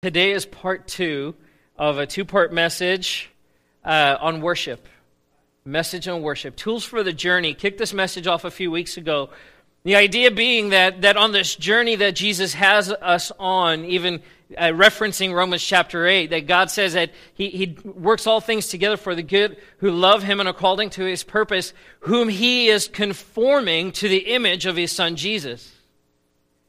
Today is part two of a two part message uh, on worship. Message on worship. Tools for the journey. Kicked this message off a few weeks ago. The idea being that, that on this journey that Jesus has us on, even uh, referencing Romans chapter 8, that God says that he, he works all things together for the good who love Him and according to His purpose, whom He is conforming to the image of His Son Jesus.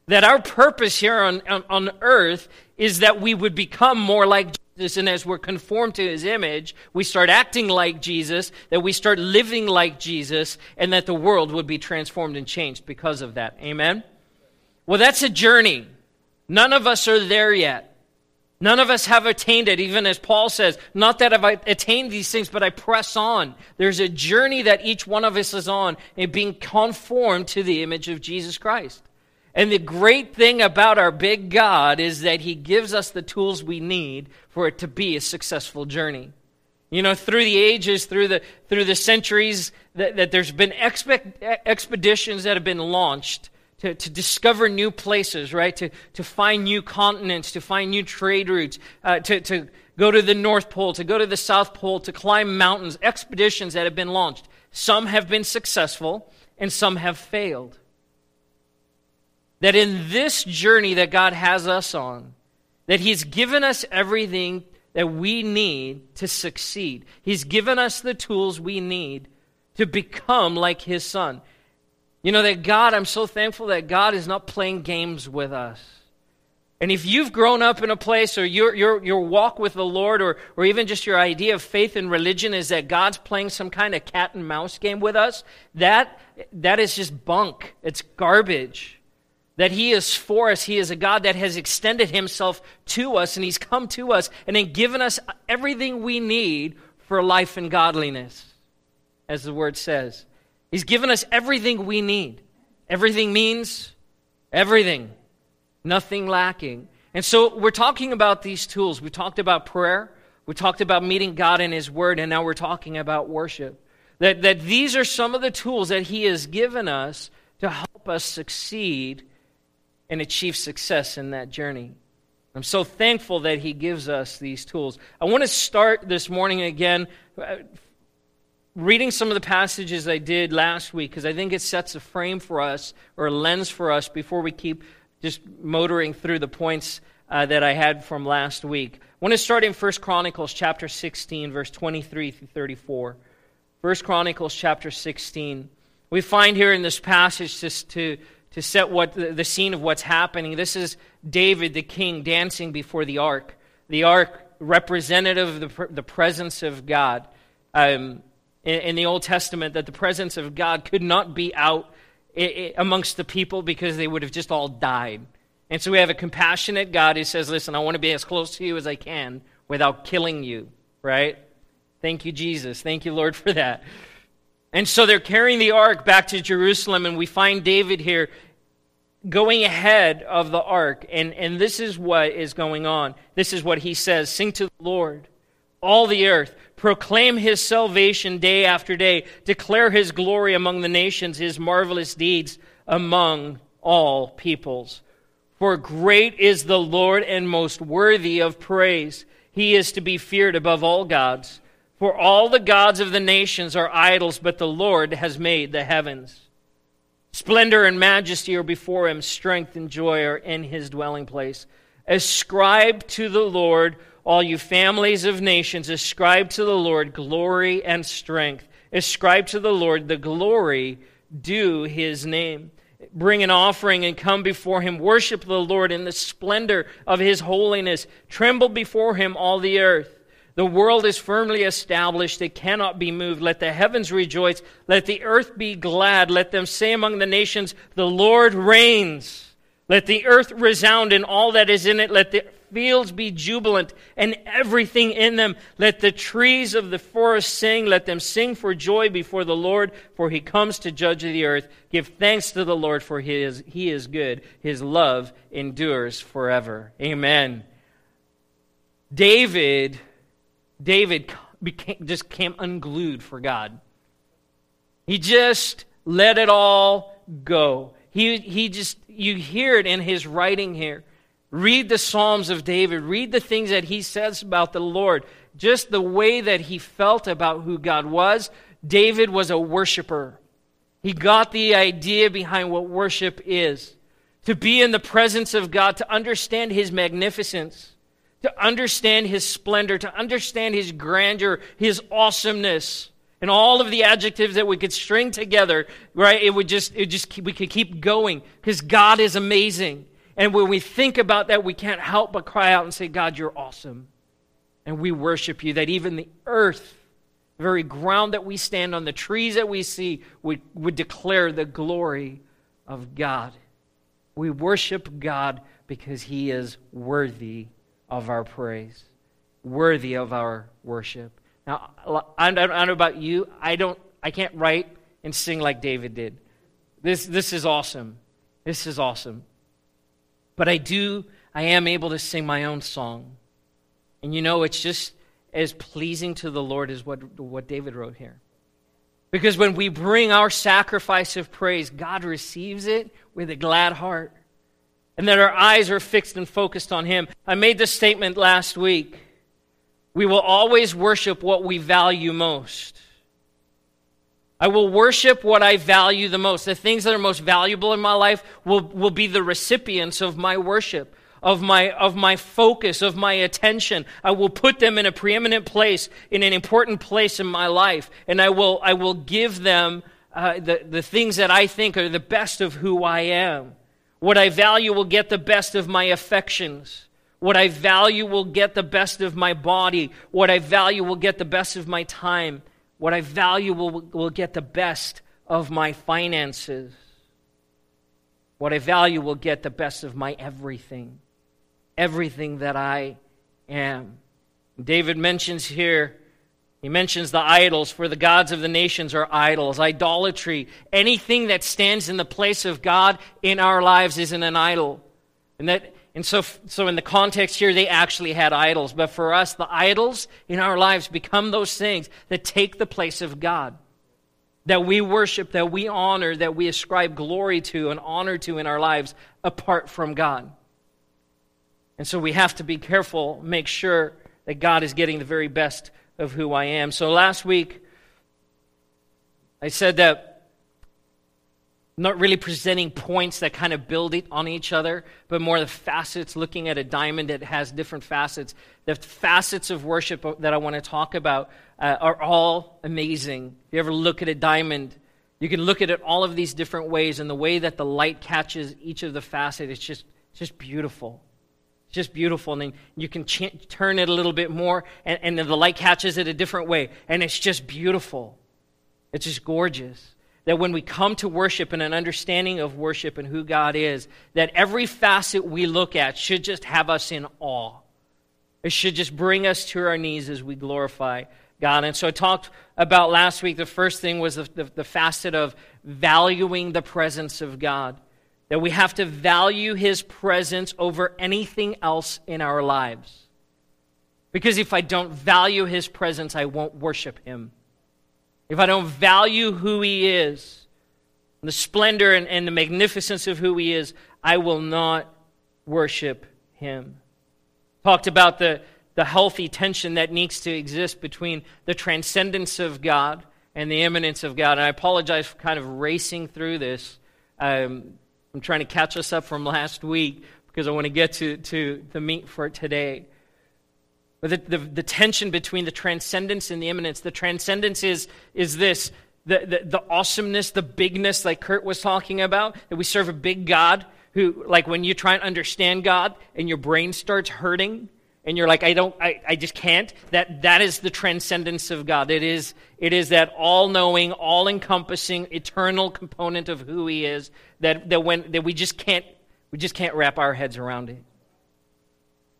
That our purpose here on, on, on earth is that we would become more like Jesus. And as we're conformed to his image, we start acting like Jesus, that we start living like Jesus, and that the world would be transformed and changed because of that. Amen? Well, that's a journey. None of us are there yet. None of us have attained it, even as Paul says, not that I've attained these things, but I press on. There's a journey that each one of us is on in being conformed to the image of Jesus Christ. And the great thing about our big God is that He gives us the tools we need for it to be a successful journey. You know, through the ages, through the, through the centuries, that, that there's been expeditions that have been launched to, to discover new places, right? To, to find new continents, to find new trade routes, uh, to, to go to the North Pole, to go to the South Pole, to climb mountains, expeditions that have been launched. Some have been successful and some have failed. That in this journey that God has us on, that He's given us everything that we need to succeed. He's given us the tools we need to become like His Son. You know, that God, I'm so thankful that God is not playing games with us. And if you've grown up in a place or your, your, your walk with the Lord or, or even just your idea of faith and religion is that God's playing some kind of cat and mouse game with us, that, that is just bunk. It's garbage that He is for us. He is a God that has extended Himself to us, and He's come to us and then given us everything we need for life and godliness, as the Word says. He's given us everything we need. Everything means everything, nothing lacking. And so we're talking about these tools. We talked about prayer, we talked about meeting God in His Word, and now we're talking about worship. That, that these are some of the tools that He has given us to help us succeed and achieve success in that journey. I'm so thankful that He gives us these tools. I want to start this morning again uh, reading some of the passages I did last week because I think it sets a frame for us or a lens for us before we keep just motoring through the points uh, that I had from last week. I want to start in 1 Chronicles chapter 16, verse 23 through 34. 1 Chronicles chapter 16. We find here in this passage just to to set what the scene of what's happening. This is David the king dancing before the ark. The ark, representative of the, the presence of God. Um, in, in, the Old Testament, that the presence of God could not be out amongst the people because they would have just all died. And so we have a compassionate God who says, Listen, I want to be as close to you as I can without killing you, right? Thank you, Jesus. Thank you, Lord, for that. And so they're carrying the ark back to Jerusalem, and we find David here going ahead of the ark. And, and this is what is going on. This is what he says Sing to the Lord, all the earth. Proclaim his salvation day after day. Declare his glory among the nations, his marvelous deeds among all peoples. For great is the Lord and most worthy of praise. He is to be feared above all gods. For all the gods of the nations are idols, but the Lord has made the heavens. Splendor and majesty are before him, strength and joy are in his dwelling place. Ascribe to the Lord, all you families of nations, ascribe to the Lord glory and strength. Ascribe to the Lord the glory due his name. Bring an offering and come before him. Worship the Lord in the splendor of his holiness. Tremble before him, all the earth. The world is firmly established, it cannot be moved. Let the heavens rejoice, let the earth be glad. Let them say among the nations, The Lord reigns. Let the earth resound and all that is in it. Let the fields be jubilant and everything in them. Let the trees of the forest sing. Let them sing for joy before the Lord, for he comes to judge the earth. Give thanks to the Lord, for he is, he is good. His love endures forever. Amen. David David became, just came unglued for God. He just let it all go. He, he just, you hear it in his writing here. Read the Psalms of David. Read the things that he says about the Lord. Just the way that he felt about who God was. David was a worshiper. He got the idea behind what worship is to be in the presence of God, to understand his magnificence, to understand his splendor, to understand his grandeur, his awesomeness, and all of the adjectives that we could string together, right? It would just, it just, we could keep going because God is amazing. And when we think about that, we can't help but cry out and say, God, you're awesome. And we worship you, that even the earth, the very ground that we stand on, the trees that we see, would, would declare the glory of God. We worship God because he is worthy of our praise, worthy of our worship. Now, I don't, know about you. I don't. I can't write and sing like David did. This, this is awesome. This is awesome. But I do. I am able to sing my own song, and you know, it's just as pleasing to the Lord as what what David wrote here. Because when we bring our sacrifice of praise, God receives it with a glad heart. And that our eyes are fixed and focused on Him. I made this statement last week we will always worship what we value most. I will worship what I value the most. The things that are most valuable in my life will, will be the recipients of my worship, of my, of my focus, of my attention. I will put them in a preeminent place, in an important place in my life, and I will, I will give them uh, the, the things that I think are the best of who I am. What I value will get the best of my affections. What I value will get the best of my body. What I value will get the best of my time. What I value will, will get the best of my finances. What I value will get the best of my everything. Everything that I am. David mentions here, he mentions the idols, for the gods of the nations are idols, idolatry. Anything that stands in the place of God in our lives isn't an idol. And that and so, so in the context here, they actually had idols. But for us, the idols in our lives become those things that take the place of God. That we worship, that we honor, that we ascribe glory to and honor to in our lives apart from God. And so we have to be careful, make sure that God is getting the very best of who I am. So last week, I said that not really presenting points that kind of build it on each other, but more the facets, looking at a diamond that has different facets. The facets of worship that I want to talk about uh, are all amazing. If you ever look at a diamond, you can look at it all of these different ways, and the way that the light catches each of the facets, it's just, it's just beautiful. It's just beautiful. And then you can ch- turn it a little bit more, and, and then the light catches it a different way, and it's just beautiful. It's just gorgeous that when we come to worship and an understanding of worship and who God is, that every facet we look at should just have us in awe. It should just bring us to our knees as we glorify God. And so I talked about last week, the first thing was the, the, the facet of valuing the presence of God. That we have to value His presence over anything else in our lives. Because if I don't value His presence, I won't worship Him if I don't value who He is, the splendor and, and the magnificence of who He is, I will not worship Him. Talked about the, the healthy tension that needs to exist between the transcendence of God and the immanence of God. And I apologize for kind of racing through this. Um, I'm trying to catch us up from last week because I want to get to, to the meat for today. But the, the, the, tension between the transcendence and the immanence. The transcendence is, is this the, the, the awesomeness, the bigness, like Kurt was talking about, that we serve a big God who, like, when you try and understand God and your brain starts hurting, and you're like, I don't, I, I just can't. That that is the transcendence of God. It is, it is that all-knowing, all-encompassing, eternal component of who He is that, that when that we just can't we just can't wrap our heads around it.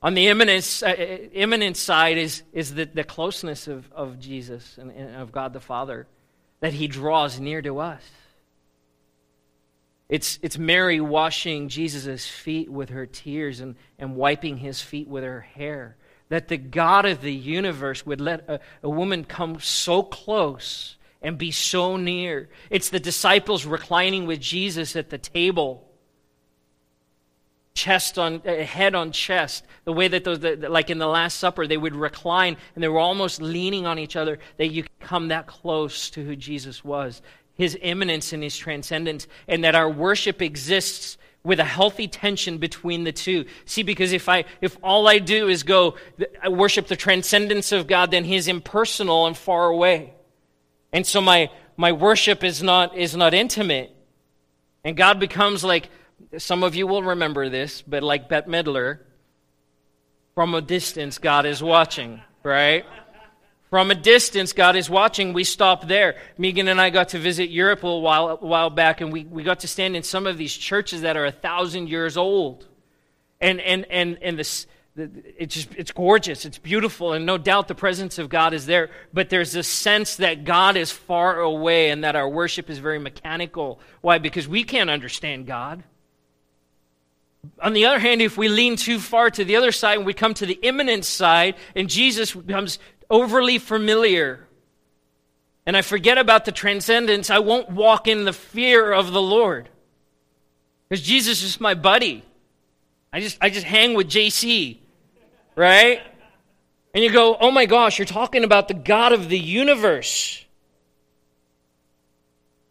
On the immanence, uh, immanent side is, is the, the closeness of, of Jesus and, and of God the Father, that he draws near to us. It's, it's Mary washing Jesus' feet with her tears and, and wiping his feet with her hair. That the God of the universe would let a, a woman come so close and be so near. It's the disciples reclining with Jesus at the table chest on uh, head on chest the way that those like in the last supper they would recline and they were almost leaning on each other that you could come that close to who jesus was his immanence and his transcendence and that our worship exists with a healthy tension between the two. See because if i if all i do is go I worship the transcendence of god then he's impersonal and far away. And so my my worship is not is not intimate. And god becomes like some of you will remember this, but like Bette Midler, from a distance, God is watching, right? From a distance, God is watching. We stop there. Megan and I got to visit Europe a while, a while back, and we, we got to stand in some of these churches that are a thousand years old. And, and, and, and this, it's just it's gorgeous it's beautiful and no doubt the presence of god is there but there's this sense that god is far away and that our worship is very mechanical why because we can't understand god on the other hand, if we lean too far to the other side and we come to the immanent side and Jesus becomes overly familiar, and I forget about the transcendence, I won't walk in the fear of the Lord. Because Jesus is my buddy. I just, I just hang with JC, right? And you go, oh my gosh, you're talking about the God of the universe.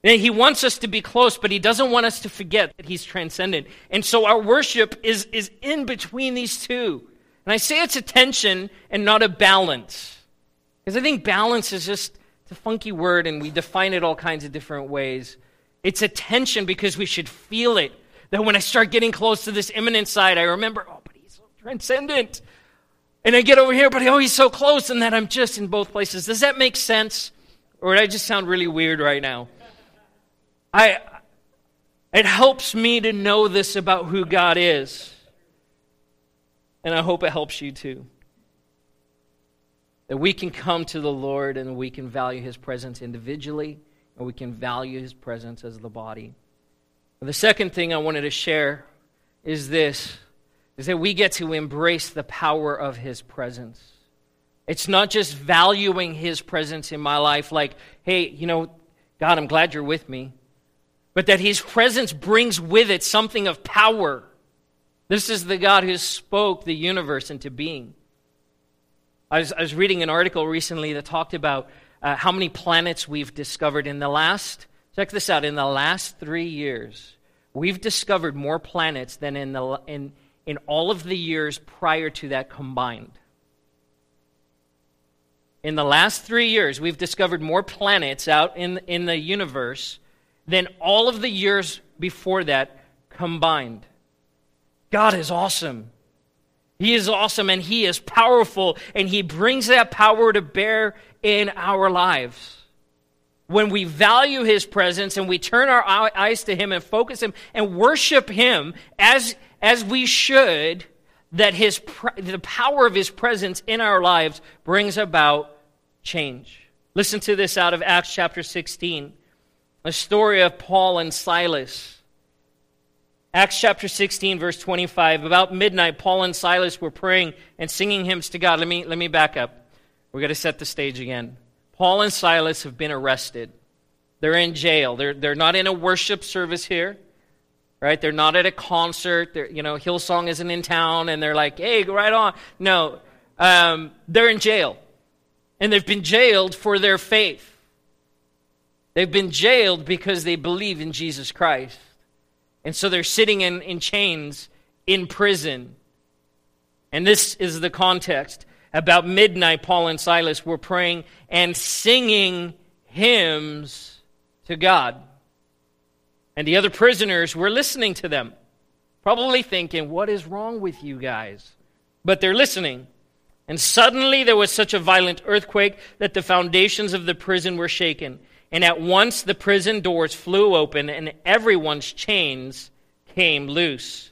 And he wants us to be close, but he doesn't want us to forget that he's transcendent. And so our worship is, is in between these two. And I say it's a tension and not a balance. Because I think balance is just a funky word and we define it all kinds of different ways. It's a tension because we should feel it. That when I start getting close to this immanent side, I remember, oh, but he's so transcendent. And I get over here, but oh, he's so close, and that I'm just in both places. Does that make sense? Or did I just sound really weird right now? I, it helps me to know this about who God is. And I hope it helps you too. That we can come to the Lord and we can value his presence individually and we can value his presence as the body. The second thing I wanted to share is this is that we get to embrace the power of his presence. It's not just valuing his presence in my life like, hey, you know, God, I'm glad you're with me but that his presence brings with it something of power. This is the God who spoke the universe into being. I was, I was reading an article recently that talked about uh, how many planets we've discovered in the last, check this out, in the last three years. We've discovered more planets than in, the, in, in all of the years prior to that combined. In the last three years, we've discovered more planets out in, in the universe than all of the years before that combined. God is awesome. He is awesome and He is powerful, and He brings that power to bear in our lives. When we value His presence and we turn our eyes to Him and focus Him and worship Him as, as we should, that his, the power of His presence in our lives brings about change. Listen to this out of Acts chapter 16 a story of Paul and Silas. Acts chapter 16, verse 25. About midnight, Paul and Silas were praying and singing hymns to God. Let me, let me back up. We're going to set the stage again. Paul and Silas have been arrested. They're in jail. They're, they're not in a worship service here, right? They're not at a concert. They're, you know, Hillsong isn't in town, and they're like, hey, go right on. No, um, they're in jail. And they've been jailed for their faith. They've been jailed because they believe in Jesus Christ. And so they're sitting in, in chains in prison. And this is the context. About midnight, Paul and Silas were praying and singing hymns to God. And the other prisoners were listening to them, probably thinking, What is wrong with you guys? But they're listening. And suddenly there was such a violent earthquake that the foundations of the prison were shaken. And at once the prison doors flew open and everyone's chains came loose.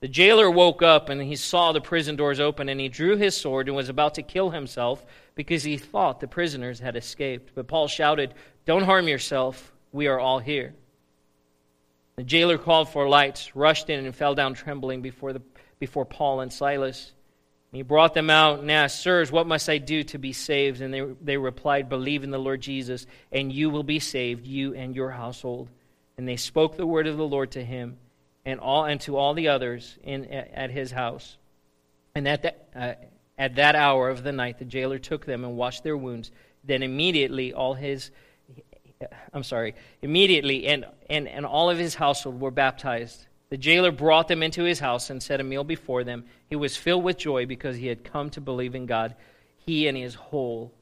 The jailer woke up and he saw the prison doors open and he drew his sword and was about to kill himself because he thought the prisoners had escaped. But Paul shouted, Don't harm yourself. We are all here. The jailer called for lights, rushed in, and fell down trembling before, the, before Paul and Silas. He brought them out and asked, Sirs, what must I do to be saved? And they, they replied, Believe in the Lord Jesus, and you will be saved, you and your household. And they spoke the word of the Lord to him and all and to all the others in at his house. And at that uh, at that hour of the night, the jailer took them and washed their wounds. Then immediately all his I'm sorry, immediately and, and, and all of his household were baptized. The jailer brought them into his house and set a meal before them. He was filled with joy because he had come to believe in God, he and his whole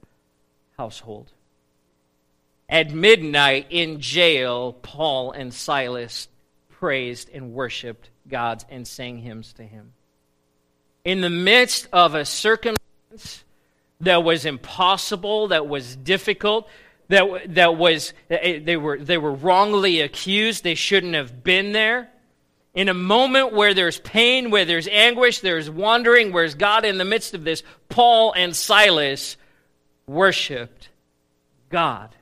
household. At midnight in jail, Paul and Silas praised and worshiped God and sang hymns to him. In the midst of a circumstance that was impossible, that was difficult, that, that was, they were, they were wrongly accused, they shouldn't have been there. In a moment where there's pain, where there's anguish, there's wandering, where's God in the midst of this? Paul and Silas worshiped God.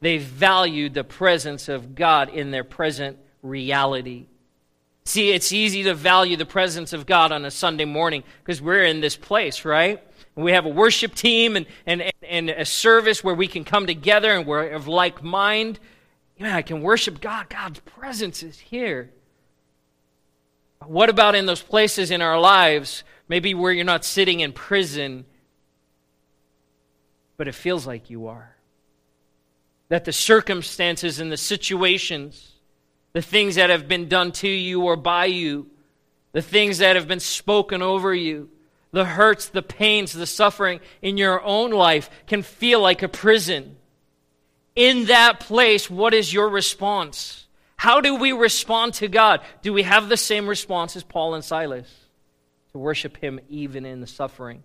They valued the presence of God in their present reality. See, it's easy to value the presence of God on a Sunday morning because we're in this place, right? We have a worship team and, and, and a service where we can come together and we're of like mind. Yeah, I can worship God. God's presence is here. What about in those places in our lives, maybe where you're not sitting in prison, but it feels like you are? that the circumstances and the situations, the things that have been done to you or by you, the things that have been spoken over you, the hurts, the pains, the suffering in your own life can feel like a prison. In that place, what is your response? How do we respond to God? Do we have the same response as Paul and Silas? To worship Him even in the suffering.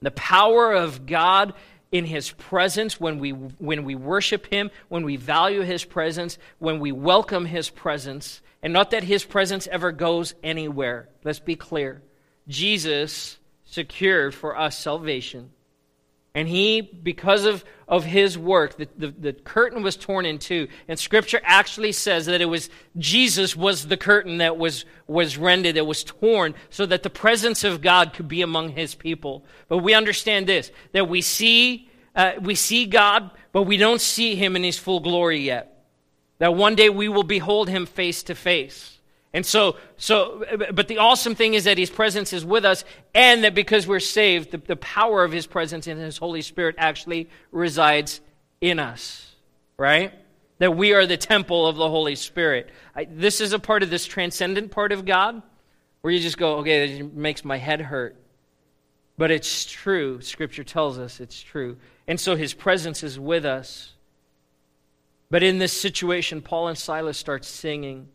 The power of God in his presence when we when we worship him when we value his presence when we welcome his presence and not that his presence ever goes anywhere let's be clear jesus secured for us salvation and he, because of, of his work, the, the, the, curtain was torn in two. And scripture actually says that it was Jesus was the curtain that was, was rended, that was torn, so that the presence of God could be among his people. But we understand this, that we see, uh, we see God, but we don't see him in his full glory yet. That one day we will behold him face to face. And so, so, but the awesome thing is that His presence is with us, and that because we're saved, the, the power of His presence and His Holy Spirit actually resides in us, right? That we are the temple of the Holy Spirit. I, this is a part of this transcendent part of God where you just go, okay, it makes my head hurt. But it's true. Scripture tells us it's true. And so His presence is with us. But in this situation, Paul and Silas start singing.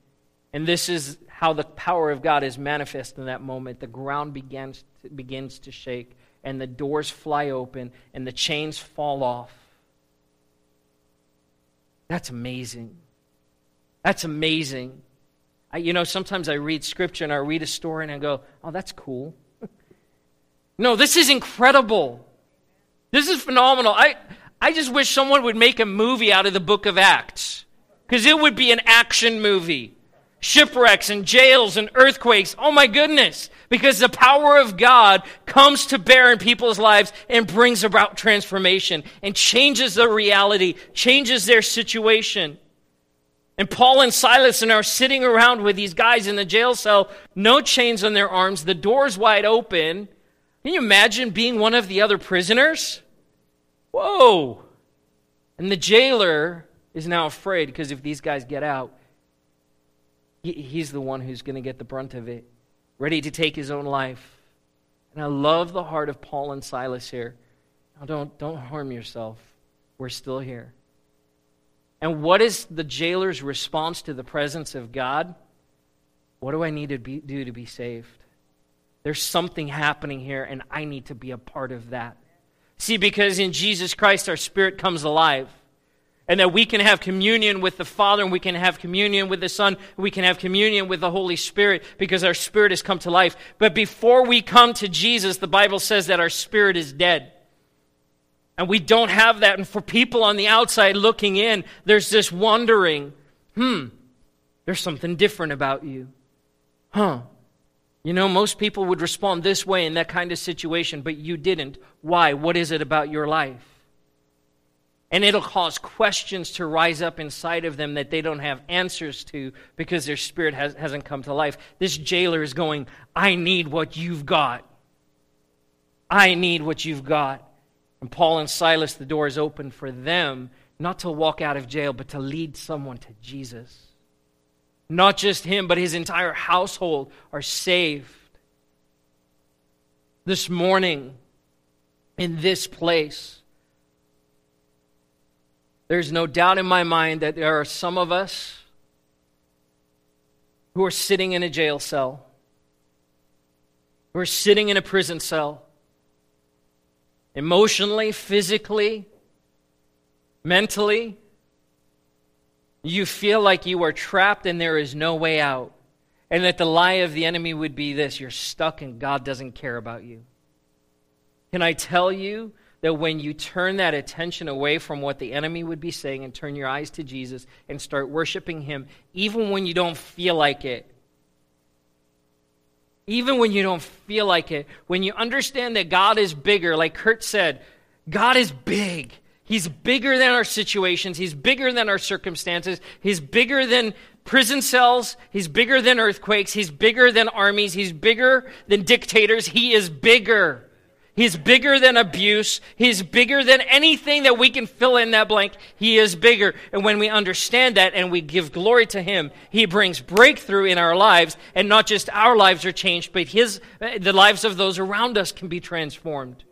And this is how the power of God is manifest in that moment. The ground begins to, begins to shake, and the doors fly open, and the chains fall off. That's amazing. That's amazing. I, you know, sometimes I read scripture and I read a story and I go, oh, that's cool. no, this is incredible. This is phenomenal. I, I just wish someone would make a movie out of the book of Acts because it would be an action movie shipwrecks and jails and earthquakes. Oh my goodness. Because the power of God comes to bear in people's lives and brings about transformation and changes their reality, changes their situation. And Paul and Silas and are sitting around with these guys in the jail cell, no chains on their arms, the doors wide open. Can you imagine being one of the other prisoners? Whoa. And the jailer is now afraid because if these guys get out, he's the one who's going to get the brunt of it, ready to take his own life. And I love the heart of Paul and Silas here. Now, don't, don't harm yourself. We're still here. And what is the jailer's response to the presence of God? What do I need to be, do to be saved? There's something happening here, and I need to be a part of that. See, because in Jesus Christ, our spirit comes alive and that we can have communion with the Father and we can have communion with the Son, we can have communion with the Holy Spirit because our spirit has come to life. But before we come to Jesus, the Bible says that our spirit is dead. And we don't have that. And for people on the outside looking in, there's this wondering, hmm, there's something different about you. Huh. You know, most people would respond this way in that kind of situation, but you didn't. Why? What is it about your life? And it'll cause questions to rise up inside of them that they don't have answers to because their spirit has, hasn't come to life. This jailer is going, I need what you've got. I need what you've got. And Paul and Silas, the door is open for them not to walk out of jail, but to lead someone to Jesus. Not just him, but his entire household are saved. This morning, in this place, there's no doubt in my mind that there are some of us who are sitting in a jail cell, who are sitting in a prison cell, emotionally, physically, mentally. You feel like you are trapped and there is no way out. And that the lie of the enemy would be this you're stuck and God doesn't care about you. Can I tell you that when you turn that attention away from what the enemy would be saying and turn your eyes to Jesus and start worshiping Him, even when you don't feel like it, even when you don't feel like it, when you understand that God is bigger, like Kurt said, God is big. He's bigger than our situations. He's bigger than our circumstances. He's bigger than prison cells. He's bigger than earthquakes. He's bigger than armies. He's bigger than dictators. He is bigger. He's bigger than abuse. He's bigger than anything that we can fill in that blank. He is bigger. And when we understand that and we give glory to Him, He brings breakthrough in our lives. And not just our lives are changed, but His, the lives of those around us can be transformed.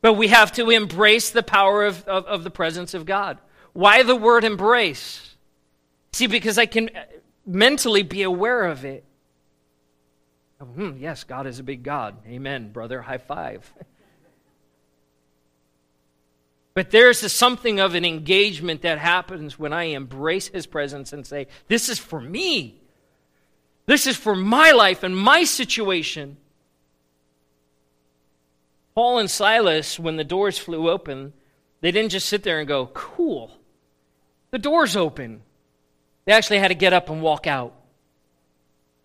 But we have to embrace the power of, of, of the presence of God. Why the word embrace? See, because I can mentally be aware of it. Hmm, yes, God is a big God. Amen, brother. High five. But there's a, something of an engagement that happens when I embrace His presence and say, This is for me. This is for my life and my situation. Paul and Silas, when the doors flew open, they didn't just sit there and go, Cool, the door's open. They actually had to get up and walk out.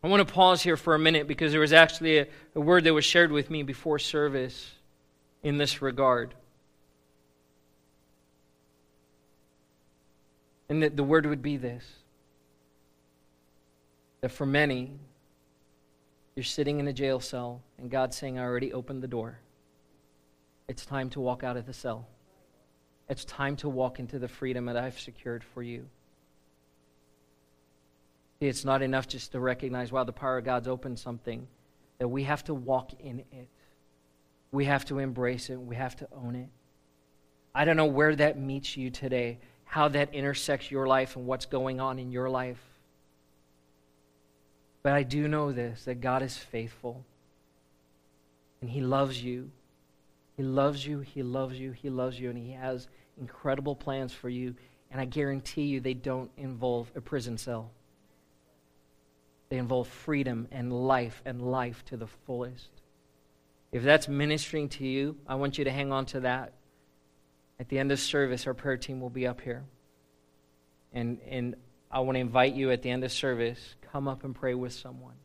I want to pause here for a minute because there was actually a, a word that was shared with me before service in this regard. And that the word would be this that for many, you're sitting in a jail cell and God's saying, I already opened the door. It's time to walk out of the cell. It's time to walk into the freedom that I've secured for you. It's not enough just to recognize, wow, the power of God's opened something, that we have to walk in it. We have to embrace it. We have to own it. I don't know where that meets you today, how that intersects your life and what's going on in your life. But I do know this that God is faithful and He loves you. He loves you, He loves you, He loves you, and He has incredible plans for you. And I guarantee you they don't involve a prison cell. They involve freedom and life and life to the fullest. If that's ministering to you, I want you to hang on to that. At the end of service, our prayer team will be up here. And, and I want to invite you at the end of service, come up and pray with someone.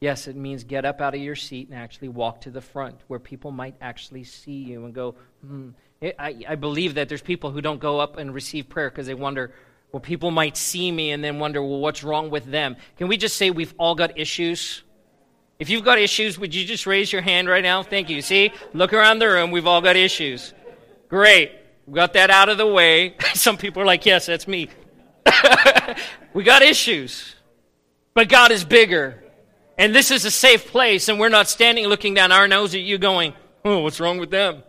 Yes, it means get up out of your seat and actually walk to the front where people might actually see you and go, hmm. I, I believe that there's people who don't go up and receive prayer because they wonder, well, people might see me and then wonder, well, what's wrong with them? Can we just say we've all got issues? If you've got issues, would you just raise your hand right now? Thank you. See, look around the room. We've all got issues. Great. We got that out of the way. Some people are like, yes, that's me. we got issues. But God is bigger. And this is a safe place, and we're not standing looking down our nose at you going, oh, what's wrong with them?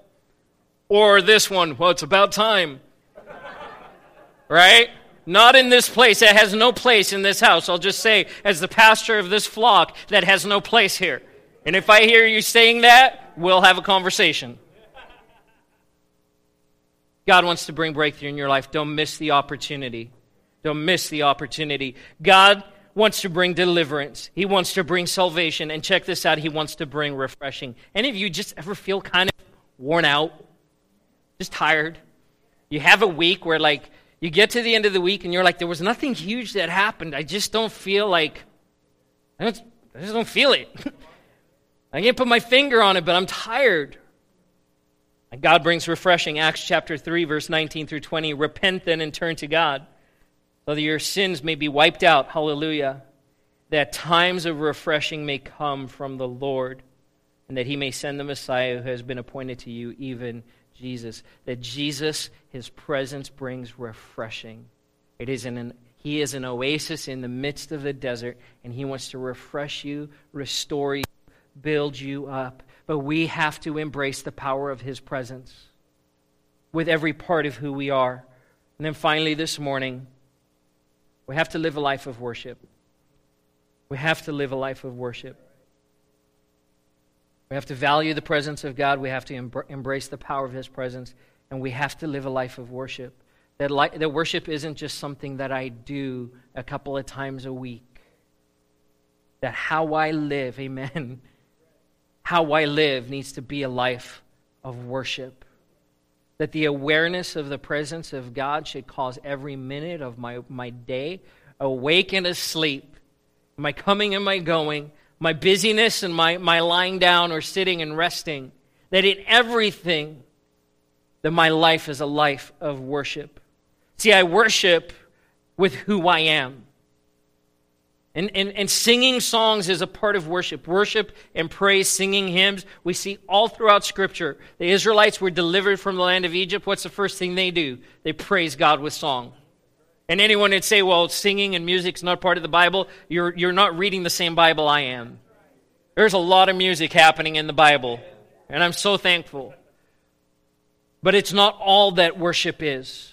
Or this one, well, it's about time. right? Not in this place. It has no place in this house. I'll just say, as the pastor of this flock, that has no place here. And if I hear you saying that, we'll have a conversation. God wants to bring breakthrough in your life. Don't miss the opportunity. Don't miss the opportunity. God wants to bring deliverance. He wants to bring salvation. And check this out He wants to bring refreshing. Any of you just ever feel kind of worn out? Just tired? You have a week where, like, you get to the end of the week and you're like, there was nothing huge that happened. I just don't feel like, I, don't, I just don't feel it. I can't put my finger on it, but I'm tired. God brings refreshing. Acts chapter 3, verse 19 through 20. Repent then and turn to God, so that your sins may be wiped out. Hallelujah. That times of refreshing may come from the Lord, and that he may send the Messiah who has been appointed to you, even Jesus. That Jesus, his presence, brings refreshing. It is an, he is an oasis in the midst of the desert, and he wants to refresh you, restore you, build you up but we have to embrace the power of His presence with every part of who we are. And then finally, this morning, we have to live a life of worship. We have to live a life of worship. We have to value the presence of God. We have to embrace the power of His presence. And we have to live a life of worship. That, li- that worship isn't just something that I do a couple of times a week. That how I live, amen, how I live needs to be a life of worship. That the awareness of the presence of God should cause every minute of my, my day, awake and asleep, my coming and my going, my busyness and my, my lying down or sitting and resting, that in everything, that my life is a life of worship. See, I worship with who I am. And, and, and singing songs is a part of worship. Worship and praise, singing hymns, we see all throughout Scripture. The Israelites were delivered from the land of Egypt. What's the first thing they do? They praise God with song. And anyone would say, well, singing and music's not part of the Bible, you're, you're not reading the same Bible I am. There's a lot of music happening in the Bible, and I'm so thankful. But it's not all that worship is.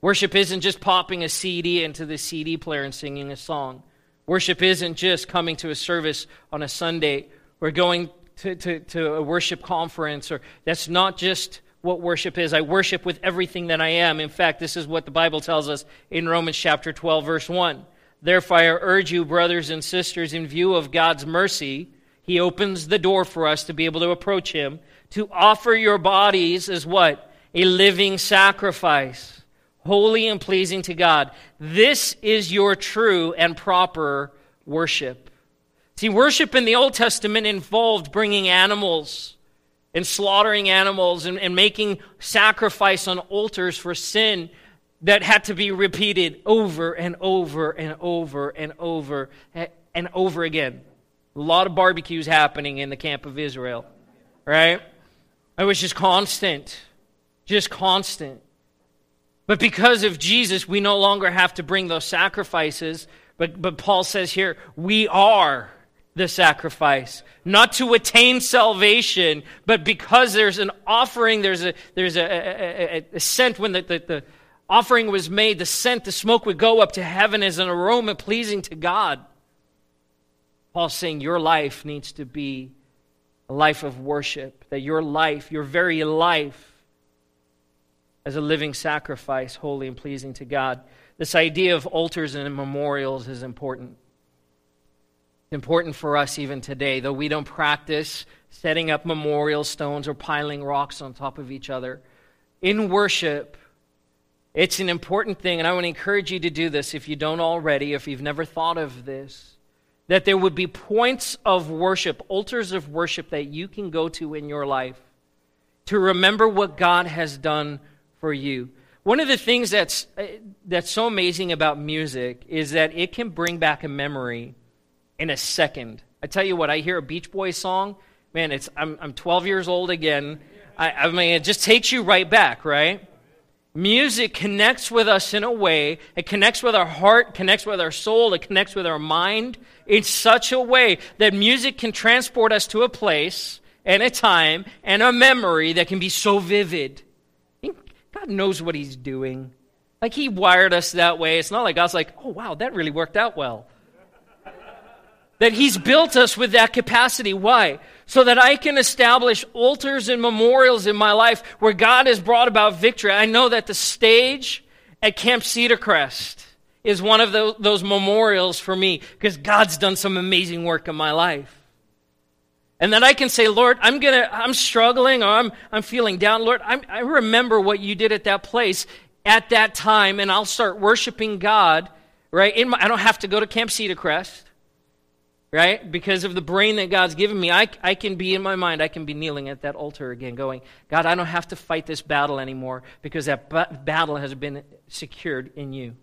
Worship isn't just popping a CD into the CD player and singing a song. Worship isn't just coming to a service on a Sunday or going to, to, to a worship conference, or that's not just what worship is. I worship with everything that I am. In fact, this is what the Bible tells us in Romans chapter 12, verse 1. Therefore, I urge you, brothers and sisters, in view of God's mercy, He opens the door for us to be able to approach Him, to offer your bodies as what? A living sacrifice holy and pleasing to God. This is your true and proper worship. See, worship in the Old Testament involved bringing animals and slaughtering animals and, and making sacrifice on altars for sin that had to be repeated over and over and over and over eh, and over again. A lot of barbecues happening in the camp of Israel, right? It was just constant, just constant. But because of Jesus, we no longer have to bring those sacrifices. But, but Paul says here, we are the sacrifice. Not to attain salvation, but because there's an offering, there's a, there's a, a, a, a scent when the, the, the offering was made, the scent, the smoke would go up to heaven as an aroma pleasing to God. Paul's saying your life needs to be a life of worship, that your life, your very life, as a living sacrifice, holy and pleasing to God. This idea of altars and memorials is important. It's important for us even today, though we don't practice setting up memorial stones or piling rocks on top of each other. In worship, it's an important thing, and I want to encourage you to do this if you don't already, if you've never thought of this, that there would be points of worship, altars of worship that you can go to in your life to remember what God has done for you. One of the things that's, uh, that's so amazing about music is that it can bring back a memory in a second. I tell you what, I hear a Beach Boys song, man, it's, I'm, I'm 12 years old again. I, I mean, it just takes you right back, right? Music connects with us in a way, it connects with our heart, connects with our soul, it connects with our mind in such a way that music can transport us to a place and a time and a memory that can be so vivid God knows what He's doing. Like He wired us that way. It's not like God's like, oh, wow, that really worked out well. That He's built us with that capacity. Why? So that I can establish altars and memorials in my life where God has brought about victory. I know that the stage at Camp Cedar Crest is one of those, those memorials for me because God's done some amazing work in my life. And then I can say, Lord, I'm gonna, I'm struggling or I'm, I'm feeling down. Lord, I'm, I remember what you did at that place at that time, and I'll start worshiping God, right? My, I don't have to go to Camp Cedar Crest, right? Because of the brain that God's given me, I, I can be in my mind, I can be kneeling at that altar again, going, God, I don't have to fight this battle anymore because that b- battle has been secured in you.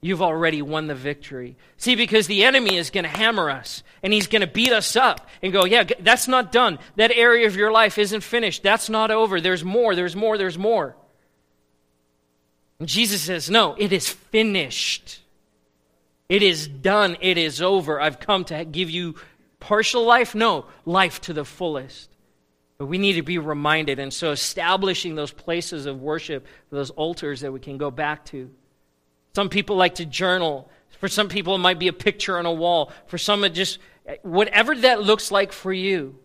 You've already won the victory. See, because the enemy is going to hammer us and he's going to beat us up and go, Yeah, that's not done. That area of your life isn't finished. That's not over. There's more, there's more, there's more. And Jesus says, No, it is finished. It is done. It is over. I've come to give you partial life? No, life to the fullest. But we need to be reminded. And so, establishing those places of worship, those altars that we can go back to. Some people like to journal. For some people, it might be a picture on a wall. For some, it just, whatever that looks like for you.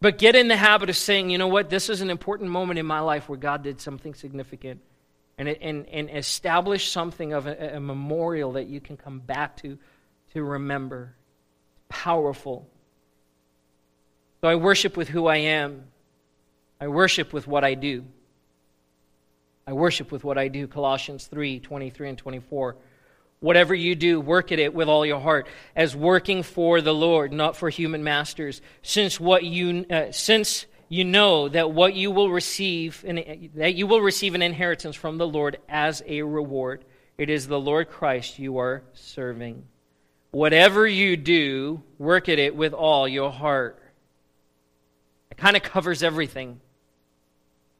But get in the habit of saying, you know what, this is an important moment in my life where God did something significant and, and, and establish something of a, a memorial that you can come back to to remember. Powerful. So I worship with who I am. I worship with what I do. I worship with what I do. Colossians 3 23 and 24. Whatever you do, work at it with all your heart, as working for the Lord, not for human masters. Since what you, uh, since you know that what you will receive that you will receive an inheritance from the Lord as a reward. It is the Lord Christ you are serving. Whatever you do, work at it with all your heart. It kind of covers everything.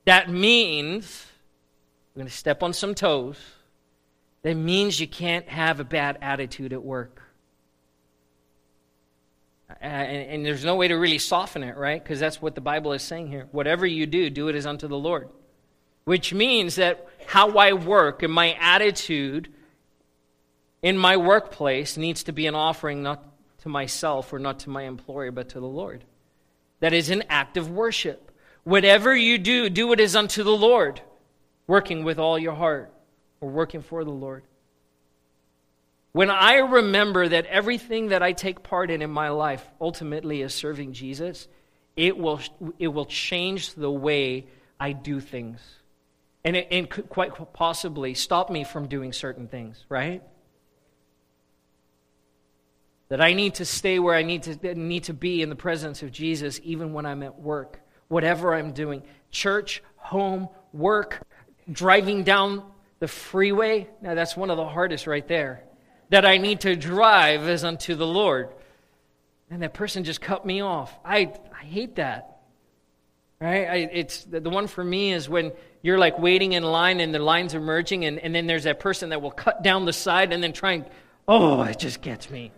That means we're going to step on some toes. That means you can't have a bad attitude at work. And, and, there's no way to really soften it, right? Because that's what the Bible is saying here. Whatever you do, do it as unto the Lord. Which means that how I work and my attitude in my workplace needs to be an offering not to myself or not to my employer, but to the Lord. That is an act of worship. Whatever you do, do it as unto the Lord, working with all your heart or working for the Lord. When I remember that everything that I take part in in my life ultimately is serving Jesus, it will, it will change the way I do things. And it, it could quite possibly stop me from doing certain things, right? That I need to stay where I need to, need to be in the presence of Jesus even when I'm at work, whatever I'm doing church, home, work, driving down the freeway. Now, that's one of the hardest right there that I need to drive as unto the Lord. And that person just cut me off. I, I hate that. Right? I, it's the, the one for me is when you're like waiting in line and the lines are merging, and, and then there's that person that will cut down the side and then try and, oh, it just gets me.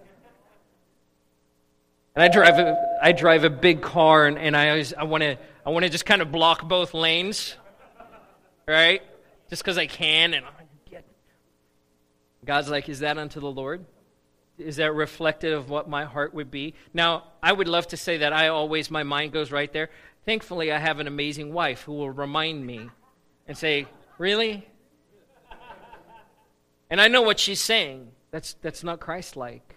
And I drive a, I drive a big car, and, and I always I want to I want to just kind of block both lanes, right? Just because I can, and God's like, Is that unto the Lord? Is that reflective of what my heart would be? Now, I would love to say that I always, my mind goes right there. Thankfully, I have an amazing wife who will remind me and say, Really? And I know what she's saying. That's, that's not Christ like.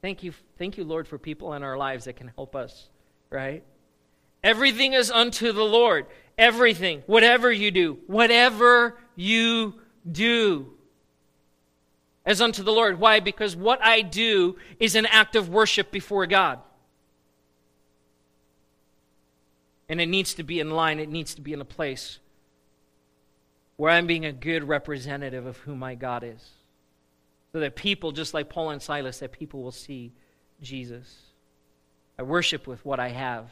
Thank you, thank you, Lord, for people in our lives that can help us, right? Everything is unto the Lord. Everything. Whatever you do. Whatever you do as unto the Lord. Why? Because what I do is an act of worship before God. And it needs to be in line, it needs to be in a place where I'm being a good representative of who my God is. So that people, just like Paul and Silas, that people will see Jesus. I worship with what I have.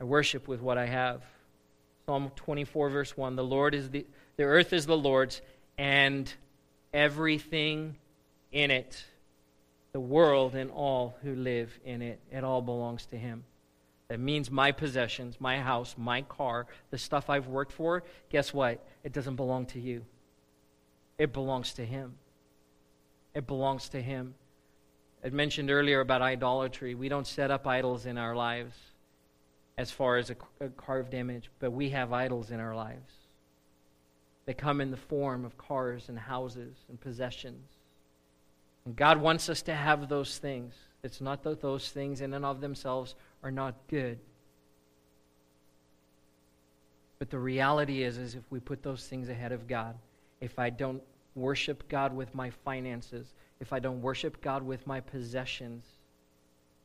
I worship with what I have. Psalm 24, verse 1 The Lord is the, the earth is the Lord's, and everything in it, the world and all who live in it. It all belongs to Him. That means my possessions, my house, my car, the stuff I've worked for. Guess what? It doesn't belong to you, it belongs to Him. It belongs to Him. I mentioned earlier about idolatry. We don't set up idols in our lives as far as a, a carved image, but we have idols in our lives. They come in the form of cars and houses and possessions. And God wants us to have those things. It's not that those things in and of themselves are not good. But the reality is, is if we put those things ahead of God, if I don't worship God with my finances, if I don't worship God with my possessions,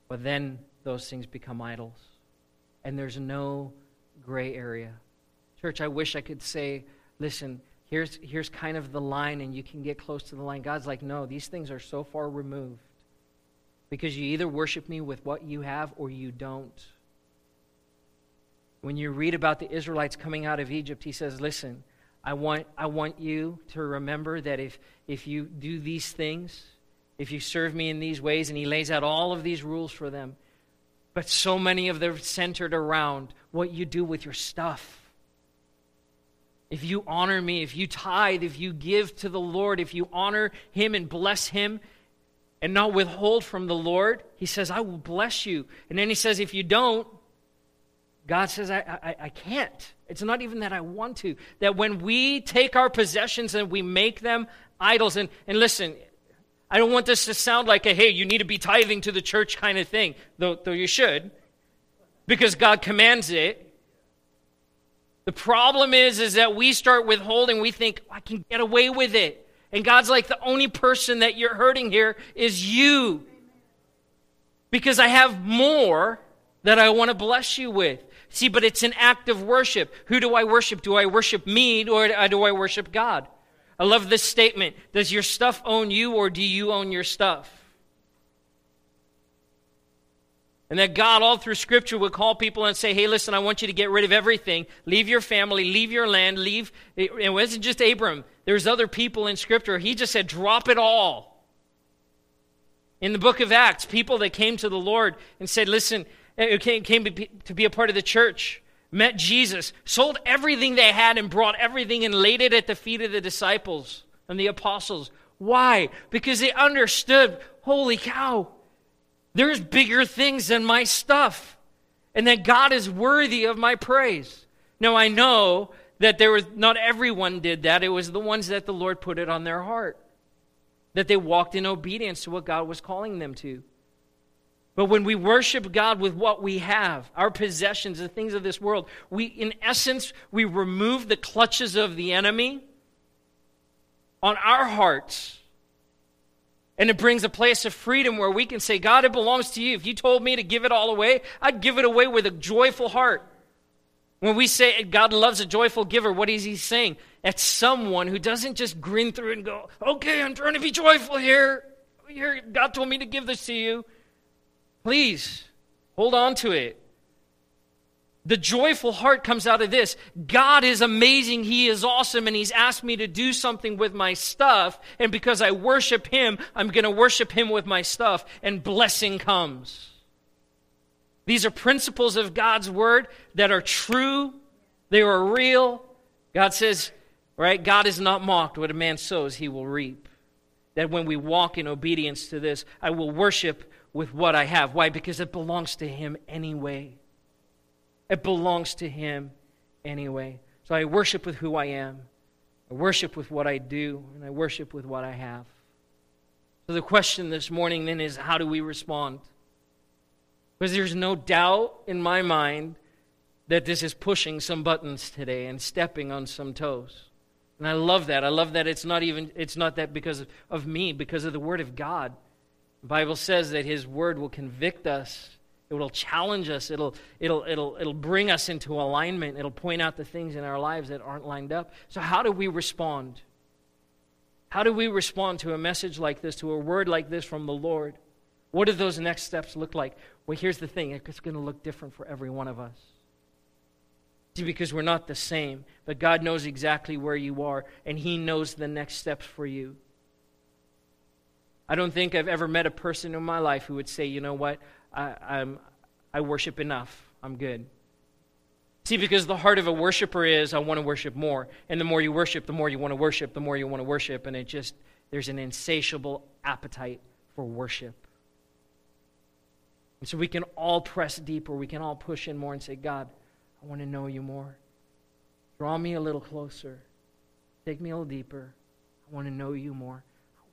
well, then those things become idols. And there's no gray area. Church, I wish I could say, listen, here's, here's kind of the line, and you can get close to the line. God's like, no, these things are so far removed because you either worship me with what you have or you don't. When you read about the Israelites coming out of Egypt, he says, listen, I want, I want you to remember that if, if you do these things, if you serve me in these ways, and he lays out all of these rules for them, but so many of them centered around what you do with your stuff. If you honor me, if you tithe, if you give to the Lord, if you honor him and bless him and not withhold from the Lord, he says, I will bless you. And then he says, if you don't, God says, I, I, I can't. It's not even that I want to. That when we take our possessions and we make them idols, and, and listen, I don't want this to sound like a, hey, you need to be tithing to the church kind of thing, though, though you should, because God commands it. The problem is, is that we start withholding. We think, oh, I can get away with it. And God's like, the only person that you're hurting here is you. Because I have more that I want to bless you with. See, but it's an act of worship. Who do I worship? Do I worship me or uh, do I worship God? I love this statement. Does your stuff own you or do you own your stuff? And that God, all through Scripture, would call people and say, hey, listen, I want you to get rid of everything. Leave your family, leave your land, leave. It wasn't just Abram, there's other people in Scripture. He just said, drop it all. In the book of Acts, people that came to the Lord and said, listen, eh, eh, came, came to be a part of the church met Jesus, sold everything they had, and brought everything and laid it at the feet of the disciples and the apostles. Why? Because they understood holy cow, there's bigger things than my stuff, and that God is worthy of my praise. Now, I know that there was not everyone did that, it was the ones that the Lord put it on their heart, that they walked in obedience to what God was calling them to. But when we worship God with what we have, our possessions, the things of this world, we, in essence, we remove the clutches of the enemy on our hearts. And it brings a place of freedom where we can say, God, it belongs to you. If you told me to give it all away, I'd give it away with a joyful heart. When we say God loves a joyful giver, what is he saying? That's someone who doesn't just grin through and go, okay, I'm trying to be joyful here. here God told me to give this to you. Please hold on to it. The joyful heart comes out of this. God is amazing. He is awesome. And He's asked me to do something with my stuff. And because I worship Him, I'm going to worship Him with my stuff. And blessing comes. These are principles of God's Word that are true, they are real. God says, right? God is not mocked. What a man sows, he will reap. That when we walk in obedience to this, I will worship with what I have. Why? Because it belongs to Him anyway. It belongs to Him anyway. So I worship with who I am, I worship with what I do, and I worship with what I have. So the question this morning then is how do we respond? Because there's no doubt in my mind that this is pushing some buttons today and stepping on some toes. And I love that. I love that it's not even it's not that because of, of me, because of the word of God. The Bible says that His Word will convict us. It will challenge us. It'll, it'll, it'll, it'll bring us into alignment. It'll point out the things in our lives that aren't lined up. So, how do we respond? How do we respond to a message like this, to a word like this from the Lord? What do those next steps look like? Well, here's the thing it's going to look different for every one of us. See, because we're not the same, but God knows exactly where you are, and He knows the next steps for you. I don't think I've ever met a person in my life who would say, you know what, I, I'm, I worship enough. I'm good. See, because the heart of a worshiper is, I want to worship more. And the more you worship, the more you want to worship, the more you want to worship. And it just, there's an insatiable appetite for worship. And so we can all press deeper. We can all push in more and say, God, I want to know you more. Draw me a little closer. Take me a little deeper. I want to know you more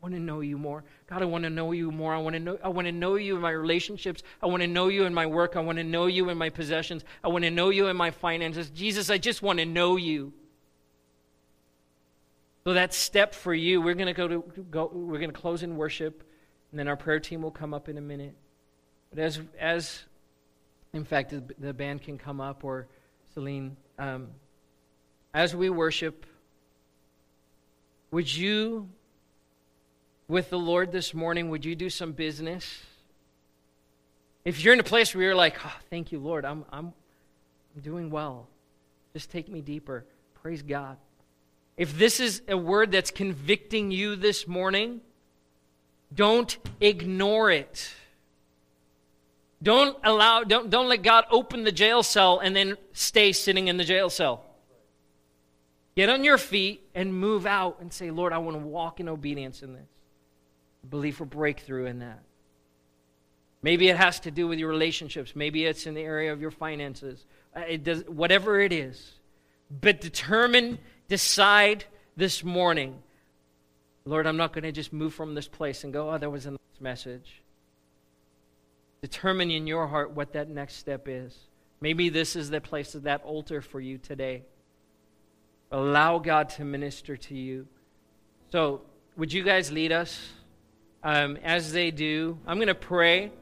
want to know you more. God, I want to know you more. I want to know I want to know you in my relationships. I want to know you in my work. I want to know you in my possessions. I want to know you in my finances. Jesus, I just want to know you. So that step for you, we're going to go to go. We're going to close in worship, and then our prayer team will come up in a minute. But as as, in fact, the band can come up or Celine, um, as we worship, would you, with the Lord this morning, would you do some business? If you're in a place where you're like, oh, thank you, Lord, I'm, I'm, I'm doing well, just take me deeper. Praise God. If this is a word that's convicting you this morning, don't ignore it. Don't allow, don't, don't let God open the jail cell and then stay sitting in the jail cell. Get on your feet and move out and say, Lord, I want to walk in obedience in this. Believe for breakthrough in that. Maybe it has to do with your relationships. Maybe it's in the area of your finances. Uh, it does, whatever it is. But determine, decide this morning, Lord, I'm not going to just move from this place and go, oh, that was a nice message. Determine in your heart what that next step is. Maybe this is the place of that altar for you today. Allow God to minister to you. So, would you guys lead us? Um, as they do, I'm going to pray.